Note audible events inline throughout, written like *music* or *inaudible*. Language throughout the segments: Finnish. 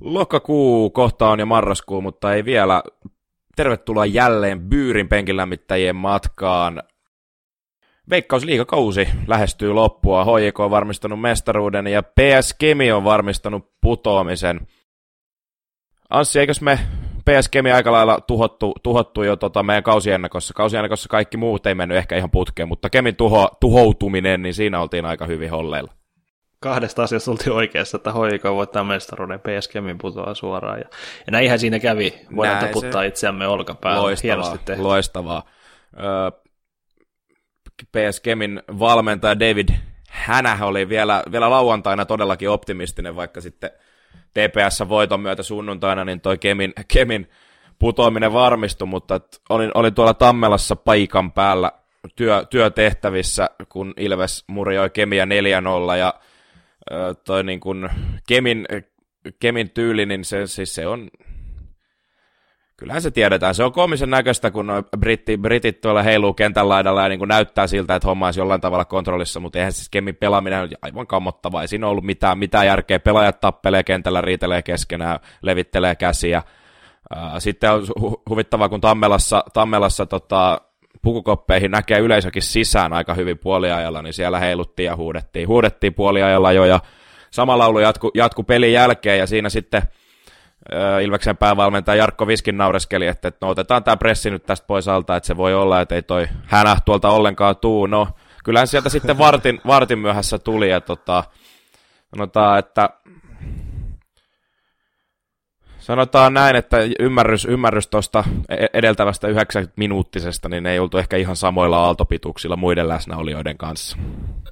Lokakuu kohta on jo marraskuu, mutta ei vielä. Tervetuloa jälleen Byyrin penkilämmittäjien matkaan. Veikkausliigakausi lähestyy loppua. HJK on varmistanut mestaruuden ja PS Kemi on varmistanut putoamisen. Anssi, eikös me PS Kemi aika lailla tuhottu, tuhottu jo tota meidän kausiennakossa. Kausiennakossa kaikki muut ei mennyt ehkä ihan putkeen, mutta Kemin tuho, tuhoutuminen, niin siinä oltiin aika hyvin holleilla kahdesta asiasta oltiin oikeassa, että HJK voittaa mestaruuden, PS Kemin putoaa suoraan. Ja, ja näinhän siinä kävi. Voidaan Näin taputtaa se... itseämme olkapäällä. Loistavaa, loistavaa. Öö, PS Kemin valmentaja David Hänä oli vielä, vielä lauantaina todellakin optimistinen, vaikka sitten TPS-voiton myötä sunnuntaina, niin toi Kemin, Kemin putoaminen varmistui, mutta olin, olin tuolla Tammelassa paikan päällä työ, työtehtävissä, kun Ilves murjoi Kemiä 4-0, ja toi niin kuin Kemin, Kemin tyyli, niin se, siis se on, kyllähän se tiedetään. Se on koomisen näköistä, kun britti, britit tuolla heiluu kentän laidalla ja niin kuin näyttää siltä, että homma olisi jollain tavalla kontrollissa, mutta eihän siis Kemin pelaaminen ole aivan kammottavaa. Ei siinä ollut mitään, mitään järkeä. Pelaajat tappelee kentällä, riitelee keskenään, levittelee käsiä. Sitten on huvittavaa, kun Tammelassa, Tammelassa tota, pukukoppeihin näkee yleisökin sisään aika hyvin puoliajalla, niin siellä heiluttiin ja huudettiin. Huudettiin puoliajalla jo ja sama laulu jatku, jatku pelin jälkeen ja siinä sitten Ilveksen päävalmentaja Jarkko Viskin naureskeli, että, että no otetaan tämä pressi nyt tästä pois alta, että se voi olla, että ei toi hänä tuolta ollenkaan tuu. No, kyllähän sieltä sitten vartin, vartin myöhässä tuli, ja tota, sanotaan, että Sanotaan näin, että ymmärrys, ymmärrys tuosta e-, edeltävästä 90 minuuttisesta, niin ei oltu ehkä ihan samoilla aaltopituuksilla muiden läsnäolijoiden kanssa.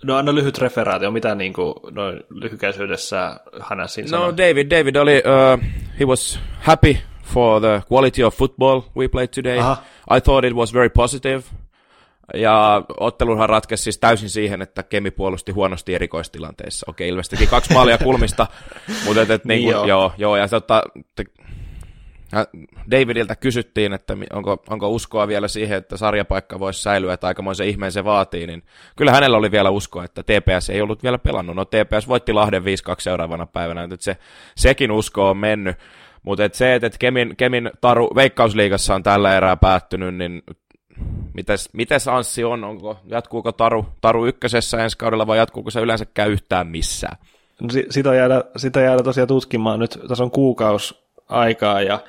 No anna lyhyt referaatio, mitä niin kuin, noin lyhykäisyydessä hän siinä No David, David oli, uh, he was happy for the quality of football we played today. Aha. I thought it was very positive. Ja ottelunhan ratkesi siis täysin siihen, että Kemi puolusti huonosti erikoistilanteissa. Okei, Ilves teki kaksi maalia kulmista, *laughs* mutta et, et, niin kuin, joo. joo. joo, ja tota, te, Davidiltä kysyttiin, että onko, onko uskoa vielä siihen, että sarjapaikka voisi säilyä, että aikamoisen ihmeen se vaatii, niin kyllä hänellä oli vielä uskoa, että TPS ei ollut vielä pelannut. No TPS voitti Lahden 5-2 seuraavana päivänä, että se, sekin usko on mennyt. Mutta et se, että Kemin, Kemin taru Veikkausliigassa on tällä erää päättynyt, niin Mites, mites Anssi on? Onko, jatkuuko Taru, Taru ykkösessä ensi kaudella vai jatkuuko se yleensäkään yhtään missään? No, sitä, jäädä, sitä jäädä tosiaan tutkimaan nyt. Tässä on kuukausi aikaa ja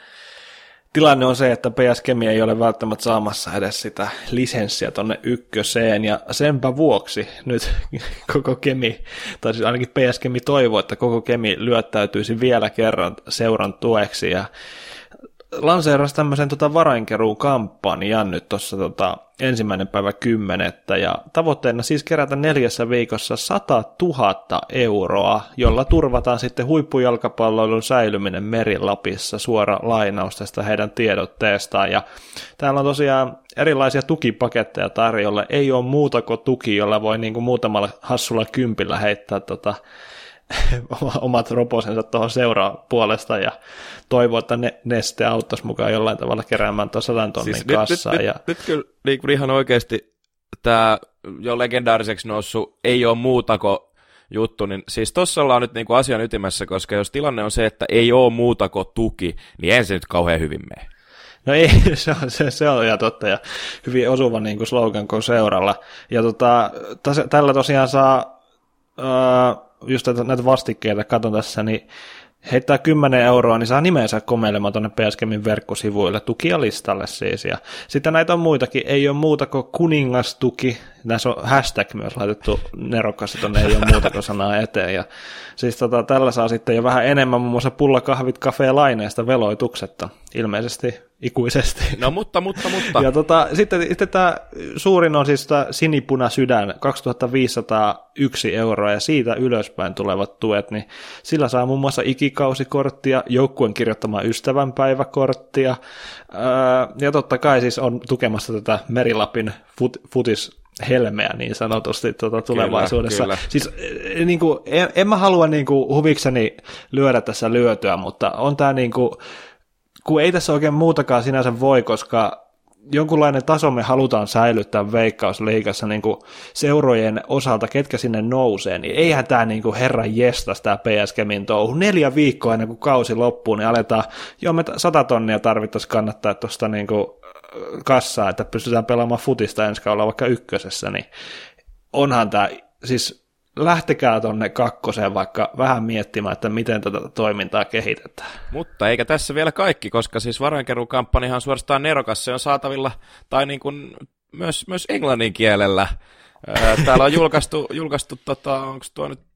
tilanne on se, että PS Kemi ei ole välttämättä saamassa edes sitä lisenssiä tonne ykköseen, ja senpä vuoksi nyt *laughs* koko Kemi, tai siis ainakin PS Kemi toivoo, että koko Kemi lyöttäytyisi vielä kerran seuran tueksi, ja lanseerasi tämmöisen tota varainkeruun kampanjan nyt tuossa tota, ensimmäinen päivä kymmenettä, ja tavoitteena siis kerätä neljässä viikossa 100 000 euroa, jolla turvataan sitten huippujalkapalloilun säilyminen Merilapissa, suora lainaus tästä heidän tiedotteestaan, ja täällä on tosiaan erilaisia tukipaketteja tarjolla, ei ole muuta kuin tuki, jolla voi niin kuin muutamalla hassulla kympillä heittää tota, *laughs* omat roposensa tuohon seuraa puolesta ja toivoo, että ne, Neste auttaisi mukaan jollain tavalla keräämään tuon sadan tonnin siis kassaa. Nyt, ja... nyt, nyt, kyllä niin ihan oikeasti tämä jo legendaariseksi noussut ei ole muuta kuin juttu, niin siis tuossa ollaan nyt niinku asian ytimessä, koska jos tilanne on se, että ei ole muuta kuin tuki, niin ei se nyt kauhean hyvin mene. No ei, *laughs* se on, se, se on ihan totta ja hyvin osuva niin kuin slogan kuin seuralla. Ja tota, tas, tällä tosiaan saa, äh, just näitä vastikkeita katon tässä, niin heittää 10 euroa, niin saa nimensä komeilemaan tuonne PSGmin verkkosivuille, tukia listalle siis. Ja sitten näitä on muitakin, ei ole muuta kuin kuningastuki, näissä on hashtag myös laitettu nerokkaasti tuonne, ei ole muuta kuin sanaa eteen. Ja siis tota, tällä saa sitten jo vähän enemmän muun muassa pullakahvit kafeelaineesta veloituksetta, ilmeisesti ikuisesti. No mutta, mutta, mutta. Ja tota, sitten, sitten tämä suurin on siis tämä sinipuna sydän, 2501 euroa ja siitä ylöspäin tulevat tuet, niin sillä saa muun muassa ikikausikorttia, joukkueen kirjoittamaa ystävänpäiväkorttia, ja totta kai siis on tukemassa tätä Merilapin fut, futis helmeä niin sanotusti tuota, tulevaisuudessa. Kyllä, kyllä. Siis niin kuin, en, en mä halua niin kuin, huvikseni lyödä tässä lyötyä, mutta on tämä niin kuin, kun ei tässä oikein muutakaan sinänsä voi, koska jonkunlainen taso me halutaan säilyttää veikkausliigassa niin kuin seurojen osalta, ketkä sinne nousee, niin eihän tämä niin kuin herran jestas tämä PS Kemin touhu. Neljä viikkoa ennen kuin kausi loppuu, niin aletaan, joo me sata tonnia tarvittaisiin kannattaa tuosta niin kuin kassaa, että pystytään pelaamaan futista ensi kaudella vaikka ykkösessä, niin onhan tämä, siis lähtekää tonne kakkoseen vaikka vähän miettimään, että miten tätä toimintaa kehitetään. Mutta eikä tässä vielä kaikki, koska siis varainkeruukampanjahan on suorastaan nerokas, se on saatavilla, tai niin kuin myös, myös englannin kielellä. Täällä on julkaistu, julkaistu tota, onko tuo nyt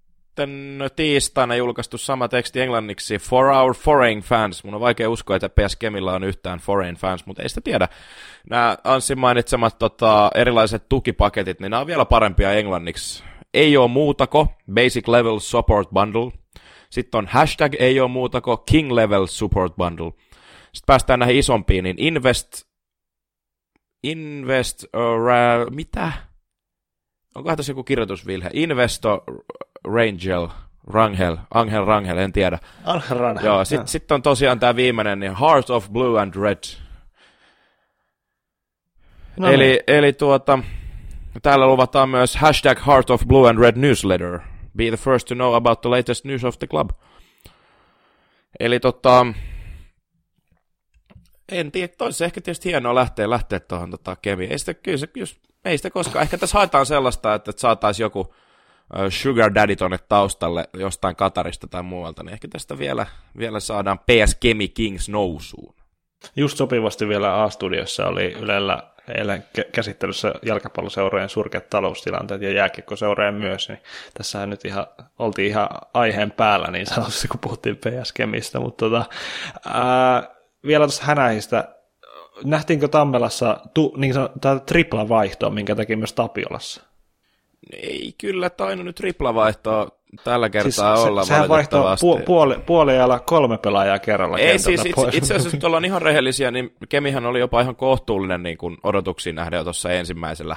tiistaina julkaistu sama teksti englanniksi For Our Foreign Fans. Mun on vaikea uskoa, että PS Kemillä on yhtään Foreign Fans, mutta ei sitä tiedä. Nämä Anssin mainitsemat tota, erilaiset tukipaketit, niin nämä on vielä parempia englanniksi ei ole muutako, Basic Level Support Bundle. Sitten on hashtag ei ole muutako, King Level Support Bundle. Sitten päästään näihin isompiin, niin Invest, Invest, uh, mitä? Onkohan tässä joku kirjoitusvilhe? Investo Rangel, Rangel, Angel Rangel, en tiedä. Angel Rangel. Joo, sitten sit on tosiaan tämä viimeinen, niin Heart of Blue and Red. No eli, niin. eli tuota, Täällä luvataan myös hashtag Heart of Blue and Red Newsletter. Be the first to know about the latest news of the club. Eli tota, en tiedä, toisessa ehkä tietysti hienoa lähteä, lähteä tuohon tota, kemiin. Ei sitä, kyllä se, just, ei sitä koskaan. Ehkä tässä haetaan sellaista, että, saataisiin joku sugar daddy tonne taustalle jostain Katarista tai muualta, niin ehkä tästä vielä, vielä saadaan PS Kemi Kings nousuun. Just sopivasti vielä A-studiossa oli Ylellä eilen käsittelyssä jalkapalloseurojen surkeat taloustilanteet ja jääkiekkoseurojen myös, niin tässähän nyt ihan, oltiin ihan aiheen päällä niin sanotusti, kun puhuttiin PS-kemistä, mutta tota, ää, vielä tuossa hänäistä, nähtiinkö Tammelassa tu, niin sanottua tripla vaihtoa, minkä teki myös Tapiolassa? Ei kyllä tainnut nyt tripla vaihtoa tällä kertaa siis olla se, Sehän vaihtoo pu, puoli, puoli ajalla kolme pelaajaa kerralla Ei siis itse, itse asiassa, nyt ollaan ihan rehellisiä, niin Kemihän oli jopa ihan kohtuullinen niin kuin odotuksiin nähden jo tuossa ensimmäisellä,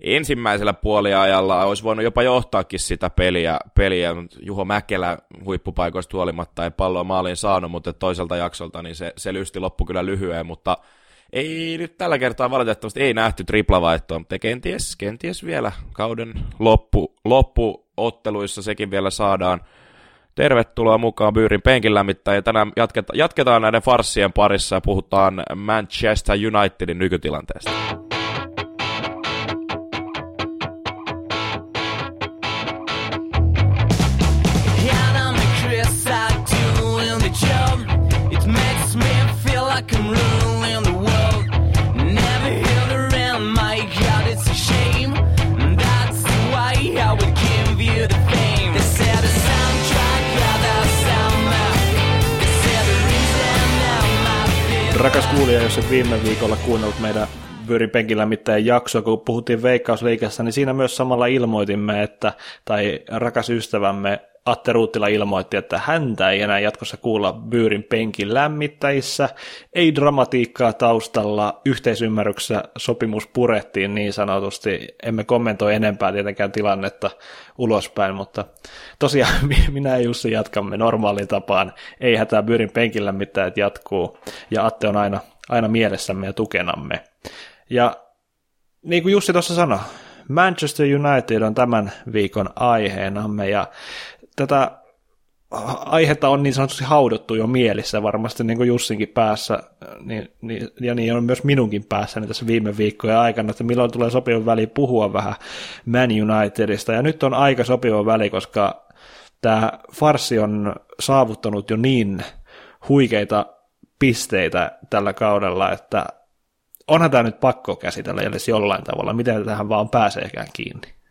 ensimmäisellä puoliajalla. Olisi voinut jopa johtaakin sitä peliä, peliä. Juho Mäkelä huippupaikoista huolimatta ei palloa maaliin saanut, mutta toiselta jaksolta niin se, se lysti loppu kyllä lyhyen, mutta ei nyt tällä kertaa valitettavasti ei nähty triplavaihtoa, mutta kenties, kenties vielä kauden loppu, loppuotteluissa sekin vielä saadaan. Tervetuloa mukaan Byyrin penkin lämmittäjä. Tänään jatketa, jatketaan näiden farssien parissa ja puhutaan Manchester Unitedin nykytilanteesta. Rakas kuulija, jos et viime viikolla kuunnellut meidän Vyörin mitään jaksoa, kun puhuttiin Veikkausliikassa, niin siinä myös samalla ilmoitimme, että, tai rakas ystävämme Atte Ruuttila ilmoitti, että häntä ei enää jatkossa kuulla Byyrin penkin lämmittäjissä. Ei dramatiikkaa taustalla, yhteisymmärryksessä sopimus purettiin niin sanotusti. Emme kommentoi enempää tietenkään tilannetta ulospäin, mutta tosiaan *laughs* minä ja Jussi jatkamme normaaliin tapaan. Ei hätää Byyrin penkin lämmittäjät jatkuu ja Atte on aina, aina mielessämme ja tukenamme. Ja niin kuin Jussi tuossa sanoi, Manchester United on tämän viikon aiheenamme ja tätä aihetta on niin sanotusti haudottu jo mielissä varmasti niin kuin Jussinkin päässä, niin, niin, ja niin on myös minunkin päässäni tässä viime viikkojen aikana, että milloin tulee sopiva väli puhua vähän Man Unitedista, ja nyt on aika sopiva väli, koska tämä farsi on saavuttanut jo niin huikeita pisteitä tällä kaudella, että onhan tämä nyt pakko käsitellä edes jollain tavalla, miten tähän vaan pääseekään kiinni.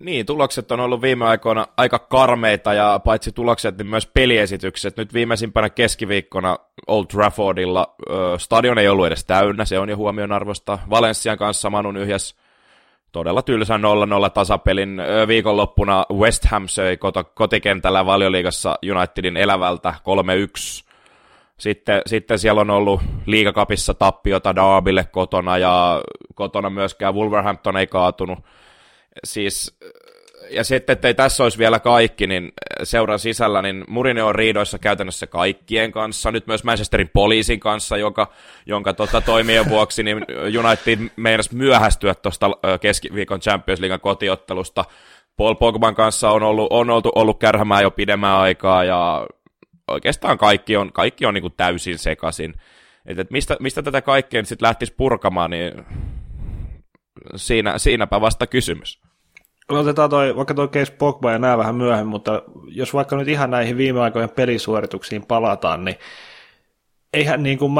Niin, tulokset on ollut viime aikoina aika karmeita ja paitsi tulokset, niin myös peliesitykset. Nyt viimeisimpänä keskiviikkona Old Traffordilla ö, stadion ei ollut edes täynnä, se on jo huomionarvosta. Valenssian kanssa Manun yhdessä todella tylsän 0-0 tasapelin viikonloppuna West Ham söi kotikentällä valioliigassa Unitedin elävältä 3-1. Sitten, sitten siellä on ollut liigakapissa tappiota Derbylle kotona ja kotona myöskään Wolverhampton ei kaatunut siis ja sitten, ettei tässä olisi vielä kaikki, niin seuran sisällä, niin Mourinho on riidoissa käytännössä kaikkien kanssa, nyt myös Manchesterin poliisin kanssa, joka, jonka tota, toimien vuoksi niin United meinasi myöhästyä tuosta keskiviikon Champions League kotiottelusta. Paul Pogban kanssa on, ollut, on oltu, ollut kärhämää jo pidemmän aikaa, ja oikeastaan kaikki on, kaikki on niin kuin täysin sekaisin. Et, et mistä, mistä tätä kaikkea sitten lähtisi purkamaan, niin siinä, siinäpä vasta kysymys. Otetaan toi, vaikka toi case Pogba ja nämä vähän myöhemmin, mutta jos vaikka nyt ihan näihin viime aikojen pelisuorituksiin palataan, niin eihän niin kuin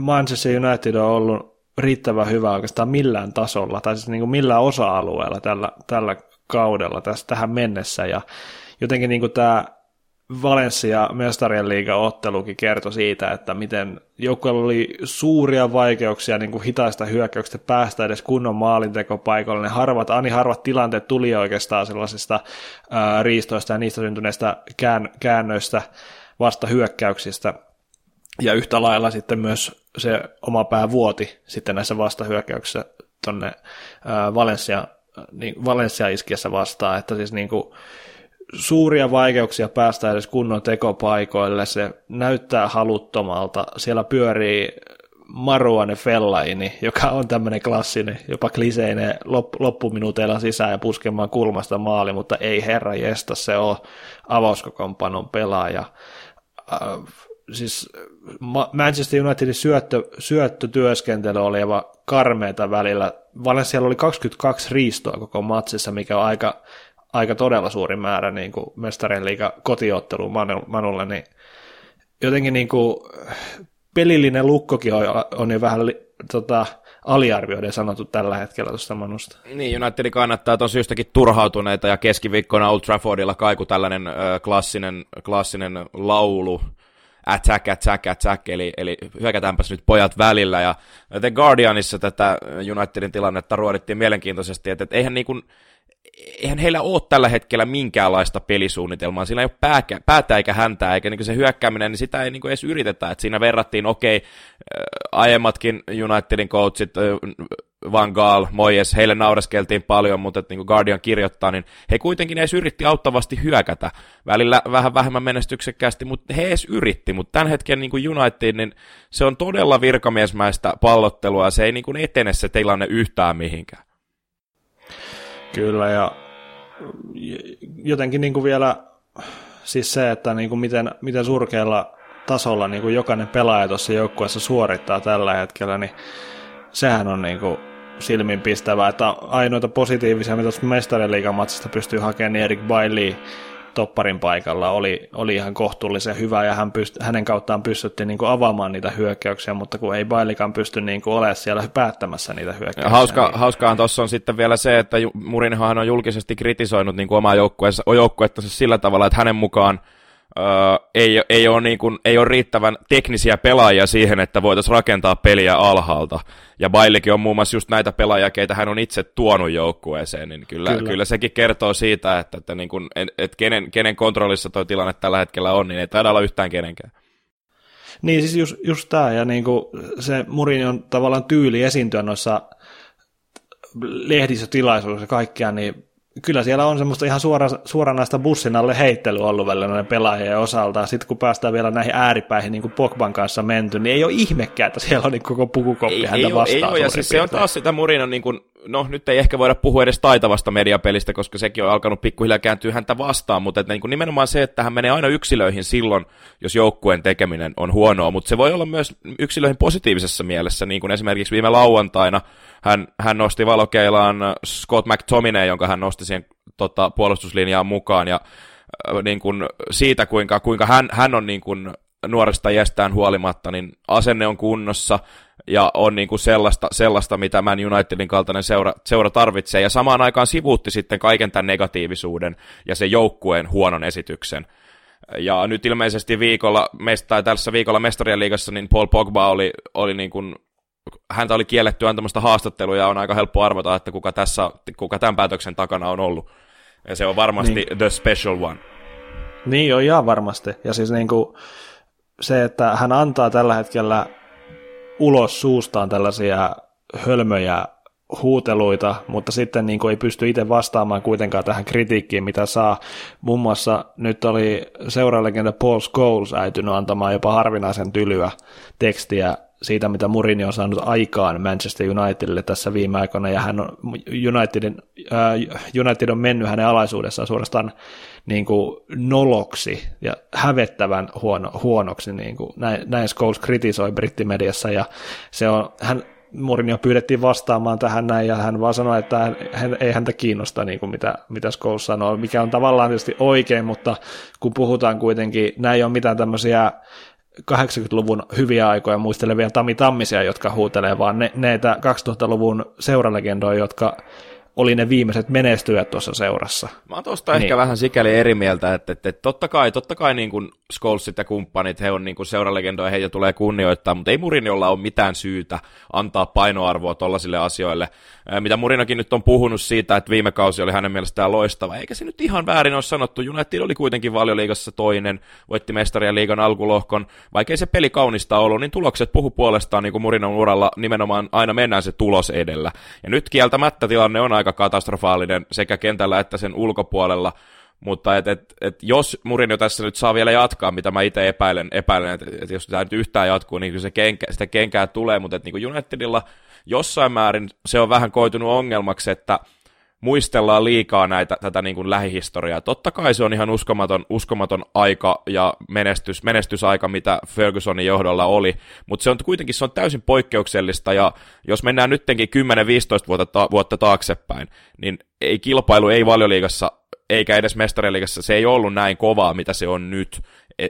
Manchester United on ollut riittävän hyvä oikeastaan millään tasolla, tai siis niin kuin millään osa-alueella tällä, tällä kaudella tästä tähän mennessä, ja jotenkin niin kuin tämä Valencia mestarien liiga ottelukin kertoi siitä, että miten joukkueella oli suuria vaikeuksia niin kuin hitaista hyökkäyksestä päästä edes kunnon maalintekopaikalle. Ne harvat, ani harvat tilanteet tuli oikeastaan sellaisista ää, riistoista ja niistä syntyneistä kään, käännöistä vasta hyökkäyksistä. Ja yhtä lailla sitten myös se oma pää vuoti sitten näissä vastahyökkäyksissä tuonne Valencia, niin Valencia iskiessä vastaan, että siis niin kuin, suuria vaikeuksia päästä edes kunnon tekopaikoille, se näyttää haluttomalta, siellä pyörii Maruane Fellaini, joka on tämmöinen klassinen, jopa kliseinen loppuminuuteilla sisään ja puskemaan kulmasta maali, mutta ei herra jesta, se on avauskokompanon pelaaja. Äh, siis Manchester Unitedin syöttö, syöttötyöskentely oli aivan karmeita välillä. Valencialla oli 22 riistoa koko matsissa, mikä on aika aika todella suuri määrä niin kuin mestarien liiga kotiotteluun Manulle, niin jotenkin niin kuin pelillinen lukkokin on, on jo vähän tota, aliarvioiden sanottu tällä hetkellä tuosta Manusta. Niin, United kannattaa on syystäkin turhautuneita ja keskiviikkona Old Traffordilla kaiku tällainen ö, klassinen, klassinen laulu, attack, attack, attack, eli, eli hyökätäänpäs nyt pojat välillä, ja The Guardianissa tätä Unitedin tilannetta ruodittiin mielenkiintoisesti, että, että eihän niin kuin, eihän heillä ole tällä hetkellä minkäänlaista pelisuunnitelmaa, sillä ei ole pääkä, päätä eikä häntää, eikä niin se hyökkääminen, niin sitä ei niin edes yritetä, että siinä verrattiin, okei, okay, aiemmatkin Unitedin coachit, Van Gaal, Moyes, heille naureskeltiin paljon, mutta että niin kuin Guardian kirjoittaa, niin he kuitenkin edes yritti auttavasti hyökätä. Välillä vähän vähemmän menestyksekkäästi, mutta he edes yritti. Mutta tämän hetken niin kuin United, niin se on todella virkamiesmäistä pallottelua, se ei niin kuin etene se tilanne yhtään mihinkään. Kyllä, ja jotenkin niin kuin vielä siis se, että niin kuin miten, miten surkealla tasolla niin kuin jokainen pelaaja tuossa joukkueessa suorittaa tällä hetkellä, niin sehän on niin kuin silminpistävää, että ainoita positiivisia, mitä tuosta mestariliigamatsista pystyy hakemaan, niin Erik Bailey topparin paikalla oli, oli ihan kohtuullisen hyvä ja hän pyst, hänen kauttaan pystyttiin niin avaamaan niitä hyökkäyksiä, mutta kun ei Bailikan pysty niin olemaan siellä päättämässä niitä hyökkäyksiä. Hauska, niin... Hauskahan tuossa on sitten vielä se, että Murinhohan on julkisesti kritisoinut niin omaa joukkuettansa sillä tavalla, että hänen mukaan – Uh, ei, ei, ole niin kuin, ei ole riittävän teknisiä pelaajia siihen, että voitaisiin rakentaa peliä alhaalta. Ja Bailikin on muun muassa just näitä pelaajia, keitä hän on itse tuonut joukkueeseen, niin kyllä, kyllä. kyllä sekin kertoo siitä, että, että, niin kuin, että kenen, kenen kontrollissa tuo tilanne tällä hetkellä on, niin ei taida olla yhtään kenenkään. Niin siis just, just tämä, ja niin kuin se on tavallaan tyyli esiintyä noissa lehdistötilaisuuksissa ja kaikkea, niin kyllä siellä on semmoista ihan suora, suoranaista bussin alle heittely ollut välillä noiden pelaajien osalta. Sitten kun päästään vielä näihin ääripäihin, niin kuin Pogban kanssa menty, niin ei ole ihmekään, että siellä on niin koko pukukoppi ei, häntä ei vastaan. Ei ole, ja siis se on taas sitä Murinon niin kuin no nyt ei ehkä voida puhua edes taitavasta mediapelistä, koska sekin on alkanut pikkuhiljaa kääntyä häntä vastaan, mutta että niin nimenomaan se, että hän menee aina yksilöihin silloin, jos joukkueen tekeminen on huonoa, mutta se voi olla myös yksilöihin positiivisessa mielessä, niin kuin esimerkiksi viime lauantaina hän, hän nosti valokeilaan Scott McTominay, jonka hän nosti siihen tota, puolustuslinjaan mukaan, ja äh, niin kuin siitä, kuinka, kuinka hän, hän on niin kuin nuoresta jästään huolimatta, niin asenne on kunnossa, ja on niin kuin sellaista, sellaista, mitä Man Unitedin kaltainen seura, seura tarvitsee, ja samaan aikaan sivuutti sitten kaiken tämän negatiivisuuden ja sen joukkueen huonon esityksen. Ja nyt ilmeisesti viikolla, tai tässä viikolla Mestarien liigassa, niin Paul Pogba oli, oli niin kuin, häntä oli kielletty antamasta haastatteluja, ja on aika helppo arvata, että kuka, tässä, kuka tämän päätöksen takana on ollut. Ja se on varmasti niin. the special one. Niin on ihan varmasti. Ja siis niin kuin se, että hän antaa tällä hetkellä ulos suustaan tällaisia hölmöjä huuteluita, mutta sitten niin ei pysty itse vastaamaan kuitenkaan tähän kritiikkiin, mitä saa. Muun muassa nyt oli seuralegenda Paul Scholes äitynyt antamaan jopa harvinaisen tylyä tekstiä siitä, mitä Murini on saanut aikaan Manchester Unitedille tässä viime aikoina, ja hän on, Unitedin, äh, United on mennyt hänen alaisuudessaan suorastaan niin kuin noloksi ja hävettävän huono, huonoksi, niin kuin näin, näin Scholes kritisoi brittimediassa, ja se on, hän, Mourinho pyydettiin vastaamaan tähän näin, ja hän vaan sanoi, että hän, ei häntä kiinnosta, niin kuin mitä, mitä Scholes sanoo, mikä on tavallaan tietysti oikein, mutta kun puhutaan kuitenkin, näin ei ole mitään tämmöisiä 80-luvun hyviä aikoja muistelevia Tami Tammisia, jotka huutelee, vaan ne, neitä 2000-luvun seuralegendoja, jotka oli ne viimeiset menestyjät tuossa seurassa. Mä oon tuosta niin. ehkä vähän sikäli eri mieltä, että, että, että totta kai, totta kai niin kuin Scholesit ja kumppanit, he on niin kuin seuralegendoja, heitä tulee kunnioittaa, mutta ei Muriniolla ole mitään syytä antaa painoarvoa tollaisille asioille. Mitä Murinokin nyt on puhunut siitä, että viime kausi oli hänen mielestään loistava, eikä se nyt ihan väärin ole sanottu. United oli kuitenkin valioliigassa toinen, voitti mestarien liigan alkulohkon, vaikkei se peli kaunista ollut, niin tulokset puhu puolestaan niin kuin Murinon uralla nimenomaan aina mennään se tulos edellä. Ja nyt kieltämättä tilanne on aika katastrofaalinen sekä kentällä että sen ulkopuolella, mutta et, et, et jos Mourinho tässä nyt saa vielä jatkaa, mitä mä itse epäilen, epäilen että et jos tämä nyt yhtään jatkuu, niin se kenkä, sitä kenkää tulee, mutta et, niin Unitedilla jossain määrin se on vähän koitunut ongelmaksi, että muistellaan liikaa näitä, tätä niin kuin lähihistoriaa. Totta kai se on ihan uskomaton, uskomaton aika ja menestys, menestysaika, mitä Fergusonin johdolla oli, mutta se on kuitenkin se on täysin poikkeuksellista, ja jos mennään nyttenkin 10-15 vuotta, ta- vuotta taaksepäin, niin ei kilpailu ei valioliigassa eikä edes mestariliigassa, se ei ollut näin kovaa, mitä se on nyt. E,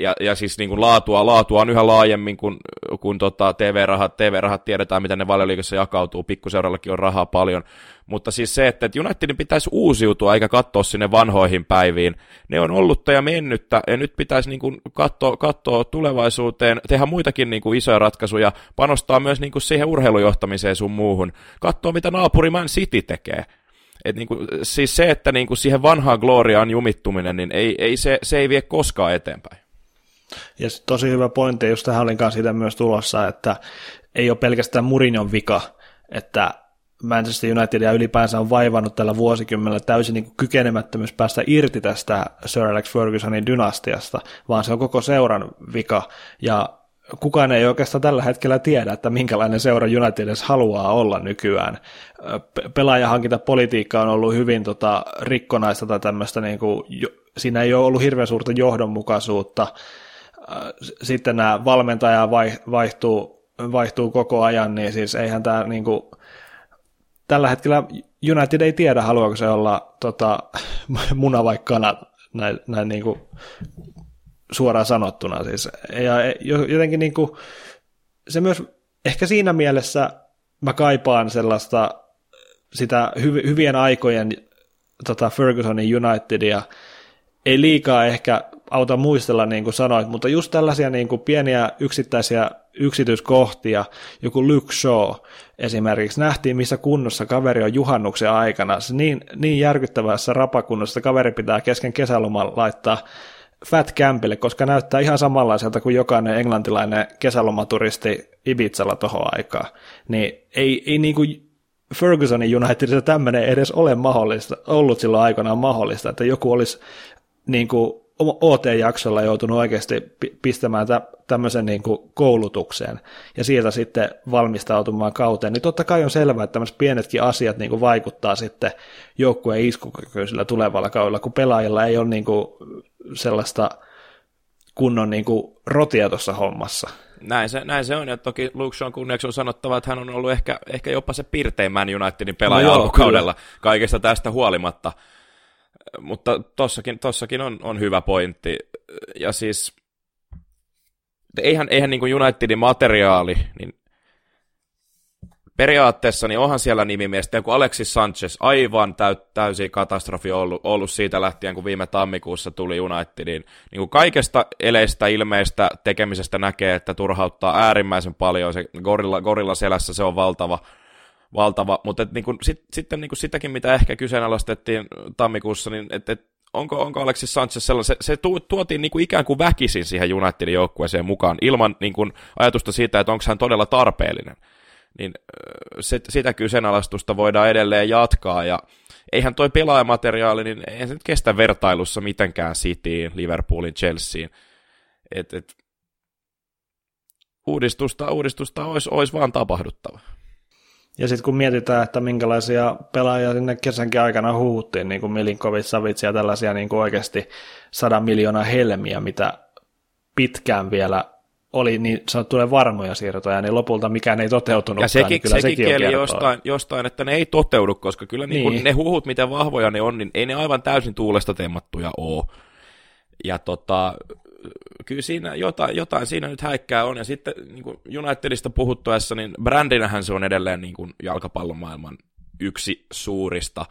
ja, ja siis niin kuin laatua, laatua on yhä laajemmin, kun, kun tota TV-rahat, TV-rahat tiedetään, miten ne valioliigassa jakautuu, pikkuseurallakin on rahaa paljon. Mutta siis se, että Unitedin pitäisi uusiutua eikä katsoa sinne vanhoihin päiviin. Ne on ollutta ja mennyttä, ja nyt pitäisi niin kuin katsoa, katsoa tulevaisuuteen, tehdä muitakin niin kuin isoja ratkaisuja, panostaa myös niin kuin siihen urheilujohtamiseen sun muuhun. Katsoa, mitä naapuri Man City tekee et niinku, siis se, että niinku siihen vanhaan gloriaan jumittuminen, niin ei, ei se, se ei vie koskaan eteenpäin. Ja tosi hyvä pointti, just tähän olin siitä myös tulossa, että ei ole pelkästään Murinon vika, että Manchester United ja ylipäänsä on vaivannut tällä vuosikymmenellä täysin niin kuin kykenemättömyys päästä irti tästä Sir Alex Fergusonin dynastiasta, vaan se on koko seuran vika. Ja kukaan ei oikeastaan tällä hetkellä tiedä, että minkälainen seura United edes haluaa olla nykyään. Pelaajahankintapolitiikka on ollut hyvin tota, rikkonaista tai tämmöistä, niin kuin, siinä ei ole ollut hirveän suurta johdonmukaisuutta. Sitten nämä valmentaja vaihtuu, vaihtuu koko ajan, niin siis eihän tämä niin kuin, tällä hetkellä United ei tiedä, haluaako se olla tota, *laughs* muna vai kana näin, näin niin kuin suoraan sanottuna. Siis. Ja jotenkin niin kuin, se myös, ehkä siinä mielessä mä kaipaan sellaista sitä hy- hyvien aikojen tota Fergusonin Unitedia, ei liikaa ehkä auta muistella, niin kuin sanoit, mutta just tällaisia niin kuin pieniä yksittäisiä yksityiskohtia, joku Luke Shaw esimerkiksi, nähtiin missä kunnossa kaveri on juhannuksen aikana, se niin, niin järkyttävässä rapakunnossa, että kaveri pitää kesken kesäloman laittaa Fat Campille, koska näyttää ihan samanlaiselta kuin jokainen englantilainen kesälomaturisti Ibizalla tuohon aikaan. Niin ei, ei niin kuin Fergusonin Unitedissa tämmöinen edes ole mahdollista, ollut silloin aikanaan mahdollista, että joku olisi niin kuin OT-jaksolla joutunut oikeasti pistämään tä, tämmöisen niin kuin koulutukseen ja sieltä sitten valmistautumaan kauteen, niin totta kai on selvää, että tämmöiset pienetkin asiat niin kuin vaikuttaa sitten joukkueen iskukykyisellä tulevalla kaudella, kun pelaajilla ei ole niin kuin sellaista kunnon niin kuin rotia tuossa hommassa. Näin se, näin se on, ja toki Luke Shawn kunniaksi on sanottava, että hän on ollut ehkä, ehkä jopa se pirteimmän Unitedin pelaaja no alkukaudella kaikesta tästä huolimatta. Mutta tossakin, tossakin on, on hyvä pointti. Ja siis, eihän, eihän niin kuin Unitedin materiaali, niin periaatteessa niin onhan siellä nimimiestä, kun Alexis Sanchez, aivan täy, täysin katastrofi ollut, ollut siitä lähtien, kun viime tammikuussa tuli Unitedin. Niin kuin kaikesta eleistä, ilmeistä, tekemisestä näkee, että turhauttaa äärimmäisen paljon. Se gorilla, gorilla selässä se on valtava, valtava. mutta niin kuin, sit, sitten niin kuin sitäkin, mitä ehkä kyseenalaistettiin tammikuussa, niin että et, onko, onko Alexis Sanchez sellainen, se, se tuotiin niin kuin ikään kuin väkisin siihen Unitedin joukkueeseen mukaan, ilman niin kuin ajatusta siitä, että onko hän todella tarpeellinen niin sit, sitä kyseenalaistusta voidaan edelleen jatkaa, ja eihän toi pelaajamateriaali, niin eihän se nyt kestä vertailussa mitenkään Cityin, Liverpoolin, Chelseain. Et, et, uudistusta, uudistusta olisi, olisi vaan tapahduttava. Ja sitten kun mietitään, että minkälaisia pelaajia sinne kesänkin aikana huuttiin, niin kuin Milinkovic, Savitsi ja tällaisia niin kuin oikeasti sadan miljoonaa helmiä, mitä pitkään vielä oli niin sanottuja varmoja siirtoja, niin lopulta mikään ei toteutunut. Ja sekin, niin kyllä sekin, sekin kieli jostain, jostain, että ne ei toteudu, koska kyllä niin. Niin ne huhut, miten vahvoja ne on, niin ei ne aivan täysin tuulesta temmattuja ole. Ja tota, kyllä siinä jotain, jotain siinä nyt häikkää on. Ja sitten niin kuin Unitedista puhuttuessa, niin brändinähän se on edelleen niin kuin jalkapallomaailman yksi suurista.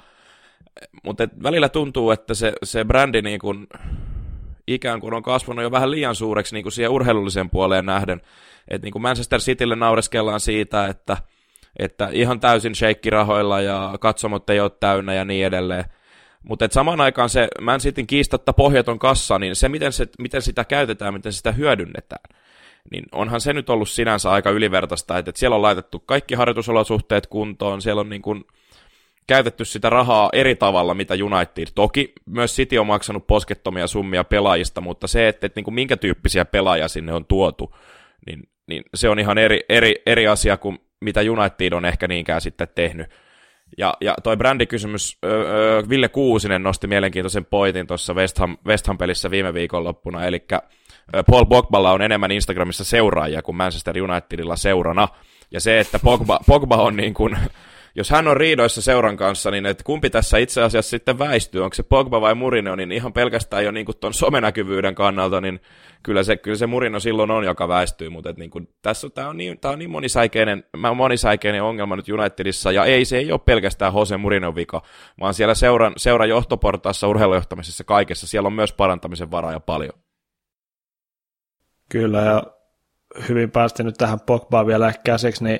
Mutta välillä tuntuu, että se, se brändi niin kuin, ikään kuin on kasvanut jo vähän liian suureksi niin kuin siihen urheilulliseen puoleen nähden. Että niin kuin Manchester Citylle naureskellaan siitä, että, että ihan täysin sheikkirahoilla ja katsomot ei ole täynnä ja niin edelleen. Mutta samaan aikaan se Man Cityn kiistatta pohjaton kassa, niin se miten, se miten sitä käytetään, miten sitä hyödynnetään, niin onhan se nyt ollut sinänsä aika ylivertaista, että, että siellä on laitettu kaikki harjoitusolosuhteet kuntoon, siellä on niin kuin käytetty sitä rahaa eri tavalla, mitä United. Toki myös City on maksanut poskettomia summia pelaajista, mutta se, että, että niin kuin minkä tyyppisiä pelaajia sinne on tuotu, niin, niin se on ihan eri, eri, eri asia kuin mitä United on ehkä niinkään sitten tehnyt. Ja, ja toi brändikysymys, öö, Ville Kuusinen nosti mielenkiintoisen pointin tuossa West, Ham, West Ham-pelissä viime viikonloppuna, eli Paul Pogballa on enemmän Instagramissa seuraajia kuin Manchester Unitedilla seurana, ja se, että Pogba, Pogba on niin kuin jos hän on riidoissa seuran kanssa, niin että kumpi tässä itse asiassa sitten väistyy, onko se Pogba vai Murino, niin ihan pelkästään jo niin tuon somenäkyvyyden kannalta, niin kyllä se, kyllä se Murino silloin on, joka väistyy, mutta että niin kuin, tässä tämä on niin, tämä on niin monisäikeinen, monisäikeinen ongelma nyt Unitedissa, ja ei se ei ole pelkästään Jose Murinon vika, vaan siellä seuran, seuran johtoportaassa, urheilujohtamisessa, kaikessa, siellä on myös parantamisen varaa ja paljon. Kyllä, ja hyvin päästi nyt tähän Pogbaan vielä käsiksi, niin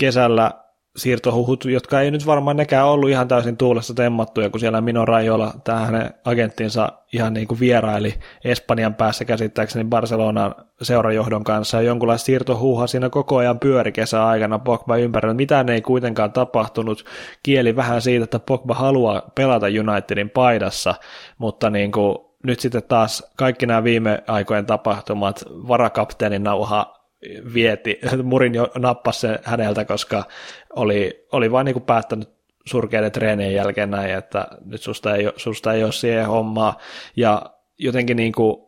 kesällä siirtohuhut, jotka ei nyt varmaan nekään ollut ihan täysin tuulessa temmattuja, kun siellä Mino Rajola, tämä hänen agenttinsa ihan niin kuin vieraili Espanjan päässä käsittääkseni Barcelonan seurajohdon kanssa, jonkunlaista siirtohuuha siinä koko ajan pyöri kesäaikana Pogba ympärillä. Mitään ei kuitenkaan tapahtunut. Kieli vähän siitä, että Pogba haluaa pelata Unitedin paidassa, mutta niin kuin nyt sitten taas kaikki nämä viime aikojen tapahtumat, varakapteenin nauha vieti, *laughs* Murin jo nappasi sen häneltä, koska oli, oli vain niin päättänyt surkeiden treenien jälkeen näin, että nyt susta ei, susta ei ole siihen hommaa, ja jotenkin niin kuin,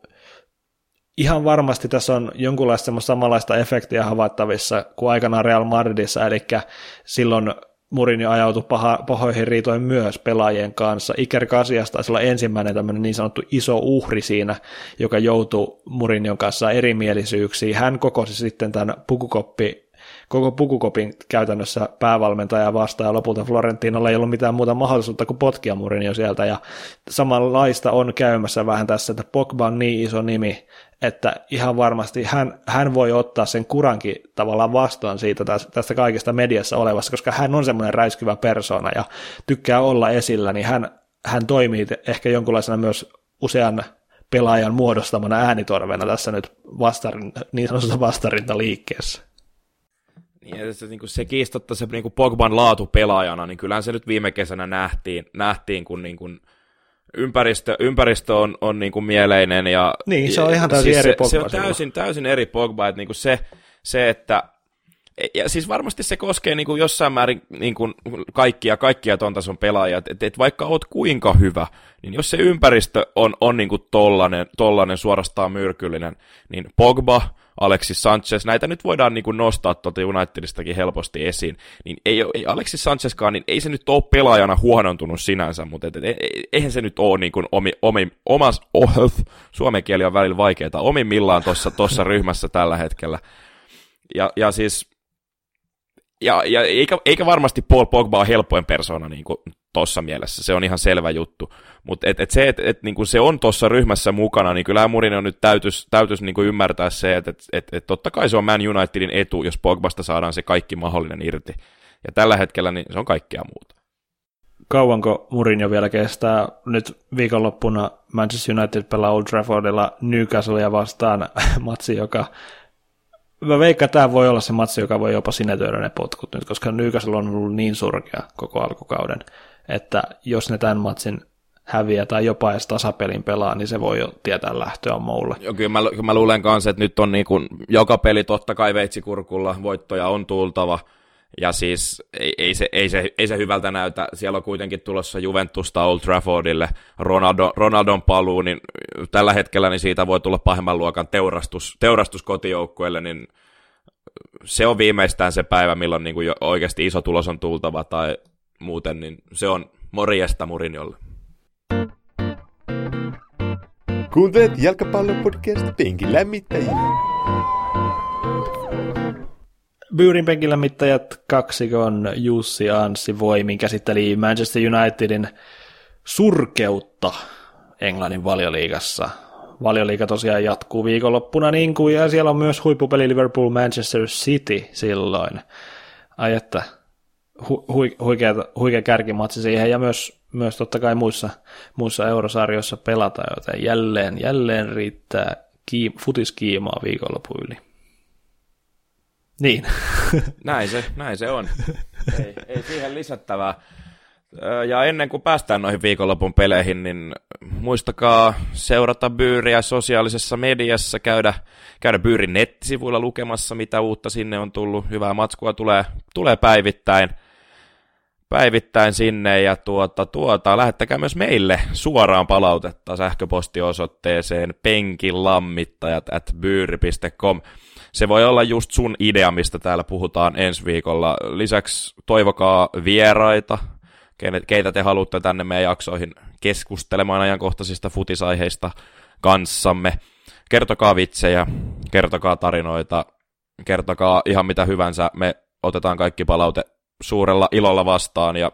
ihan varmasti tässä on jonkunlaista samanlaista efektiä havaittavissa kuin aikanaan Real Madridissa, eli silloin Mourinho ajautui paha, pahoihin riitoihin myös pelaajien kanssa. Iker Casillas taisi olla ensimmäinen tämmöinen niin sanottu iso uhri siinä, joka joutui Mourinhon kanssa erimielisyyksiin. Hän kokosi sitten tämän pukukoppi koko pukukopin käytännössä päävalmentaja vastaan, ja lopulta Florentinolla ei ollut mitään muuta mahdollisuutta kuin potkia Mourinho sieltä, ja samanlaista on käymässä vähän tässä, että Pogba on niin iso nimi, että ihan varmasti hän, hän voi ottaa sen kurankin tavallaan vastaan siitä tästä kaikesta mediassa olevassa, koska hän on semmoinen räiskyvä persona ja tykkää olla esillä, niin hän, hän toimii ehkä jonkunlaisena myös usean pelaajan muodostamana äänitorvena tässä nyt vastarin, niin sanotusta vastarinta Niin, se, niin kuin se kiistotta se niin kuin Pogban laatu pelaajana, niin kyllähän se nyt viime kesänä nähtiin, nähtiin kun niin kuin ympäristö, ympäristö on, on niin kuin mieleinen. Ja, niin, se on ihan täysin siis eri Pogba. Se, se on täysin, täysin eri Pogba, että niin kuin se, se, että ja siis varmasti se koskee niin kuin jossain määrin niin kuin kaikkia, kaikkia ton tason pelaajia, että et vaikka oot kuinka hyvä, niin jos se ympäristö on, on niin kuin tollanen, tollanen suorastaan myrkyllinen, niin Pogba, Alexis Sanchez, näitä nyt voidaan niin kuin nostaa tuolta Unitedistakin helposti esiin, niin ei, ei Alexis Sanchezkaan, niin ei se nyt ole pelaajana huonontunut sinänsä, mutta et, et, et, eihän se nyt ole niin kuin omi, omi, omas, oh, suomen kieli on välillä vaikeaa, omimmillaan tuossa ryhmässä tällä hetkellä. Ja, ja siis ja, ja eikä, eikä varmasti Paul Pogba ole helpoin persona niin tuossa mielessä, se on ihan selvä juttu. Mutta et, et se, että et, niin se on tuossa ryhmässä mukana, niin kyllä Mourinho nyt täytyisi täytyis niin ymmärtää se, että et, et, et totta kai se on Man Unitedin etu, jos Pogbasta saadaan se kaikki mahdollinen irti. Ja tällä hetkellä niin se on kaikkea muuta. Kauanko Mourinho vielä kestää? Nyt viikonloppuna Manchester United pelaa Old Traffordilla Newcastlea vastaan *laughs* matsi, joka mä veikkaan, että tämä voi olla se matsi, joka voi jopa sinetöidä ne potkut nyt, koska Newcastle on ollut niin surkea koko alkukauden, että jos ne tämän matsin häviää tai jopa edes tasapelin pelaa, niin se voi jo tietää lähtöä moulle. Joo, kyllä mä, kyllä mä luulen kanssa, että nyt on niin kuin joka peli totta kai veitsikurkulla, voittoja on tultava, ja siis ei, ei, se, ei, se, ei se hyvältä näytä. Siellä on kuitenkin tulossa Juventusta Old Traffordille, Ronaldo, Ronaldon paluu, niin tällä hetkellä niin siitä voi tulla pahemman luokan teurastus, teurastus kotijoukkueelle, niin se on viimeistään se päivä, milloin niin kuin oikeasti iso tulos on tultava tai muuten, niin se on morjesta Murinjolle. Kuuntelet jalkapallopodcast Penkin lämmittäjiä. Byyrin mittajat kaksikon Jussi Anssi Voimin käsitteli Manchester Unitedin surkeutta Englannin valioliigassa. Valioliiga tosiaan jatkuu viikonloppuna niin kuin, ja siellä on myös huippupeli Liverpool Manchester City silloin. Ai että, hu, hu, huikea, huikea kärkimatsi siihen, ja myös, myös totta kai muissa, muissa eurosarjoissa pelata, joten jälleen, jälleen riittää kiim, futiskiimaa viikonloppu yli. Niin. *laughs* näin, se, näin se on. Ei, ei siihen lisättävää. Ja ennen kuin päästään noihin viikonlopun peleihin, niin muistakaa seurata Byyriä sosiaalisessa mediassa, käydä, käydä Byyrin nettisivuilla lukemassa, mitä uutta sinne on tullut. Hyvää matskua tulee, tulee päivittäin, päivittäin sinne ja tuota, tuota, lähettäkää myös meille suoraan palautetta sähköpostiosoitteeseen penkilammittajat at byyri.com se voi olla just sun idea, mistä täällä puhutaan ensi viikolla. Lisäksi toivokaa vieraita, keitä te haluatte tänne meidän jaksoihin keskustelemaan ajankohtaisista futisaiheista kanssamme. Kertokaa vitsejä, kertokaa tarinoita, kertokaa ihan mitä hyvänsä. Me otetaan kaikki palaute suurella ilolla vastaan ja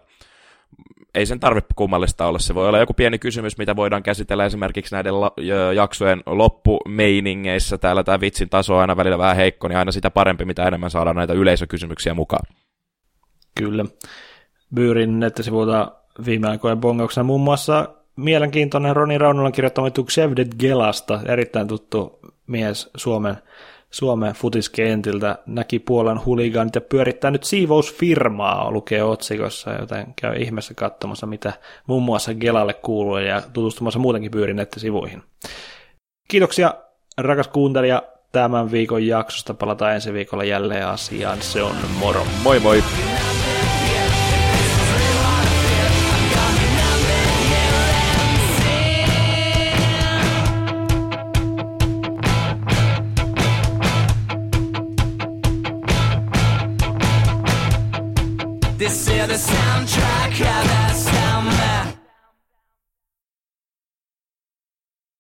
ei sen tarvitse kummallista olla. Se voi olla joku pieni kysymys, mitä voidaan käsitellä esimerkiksi näiden la- jaksojen loppumeiningeissä. Täällä tämä vitsin taso on aina välillä vähän heikko, niin aina sitä parempi, mitä enemmän saadaan näitä yleisökysymyksiä mukaan. Kyllä. Byyrin nettisivuilta viime aikojen bongauksena muun muassa mielenkiintoinen Roni Raunolan kirjoittama Tuksevdet Gelasta, erittäin tuttu mies Suomen Suomen futiskentiltä näki Puolan huligaanit ja pyörittää nyt siivousfirmaa, lukee otsikossa, joten käy ihmeessä katsomassa, mitä muun muassa Gelalle kuuluu ja tutustumassa muutenkin Pyyrin nettisivuihin. Kiitoksia rakas kuuntelija tämän viikon jaksosta. Palataan ensi viikolla jälleen asiaan. Se on moro. Moi moi!